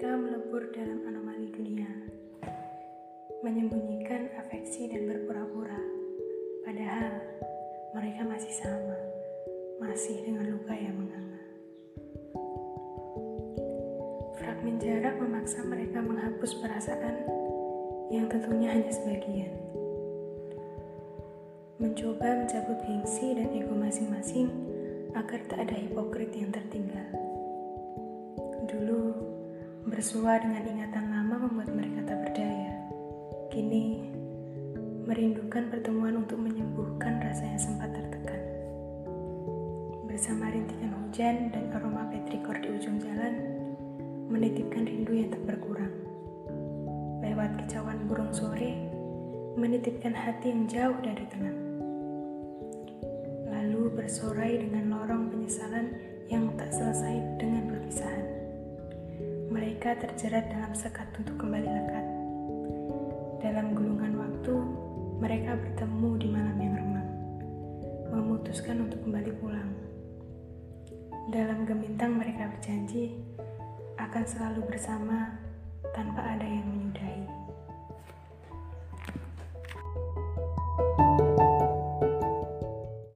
mereka melebur dalam anomali dunia, menyembunyikan afeksi dan berpura-pura. Padahal mereka masih sama, masih dengan luka yang menganga. Fragmen jarak memaksa mereka menghapus perasaan yang tentunya hanya sebagian. Mencoba mencabut gengsi dan ego masing-masing agar tak ada hipokrit yang tertinggal. Dulu, bersua dengan ingatan lama membuat mereka tak berdaya. Kini, merindukan pertemuan untuk menyembuhkan rasa yang sempat tertekan. Bersama rintikan hujan dan aroma petrikor di ujung jalan, menitipkan rindu yang tak berkurang. Lewat kicauan burung sore, menitipkan hati yang jauh dari tenang. Lalu bersorai dengan lorong penyesalan yang tak selesai dengan. Mereka terjerat dalam sekat untuk kembali lekat. Dalam gulungan waktu, mereka bertemu di malam yang remang, memutuskan untuk kembali pulang. Dalam gemintang mereka berjanji akan selalu bersama tanpa ada yang menyudahi.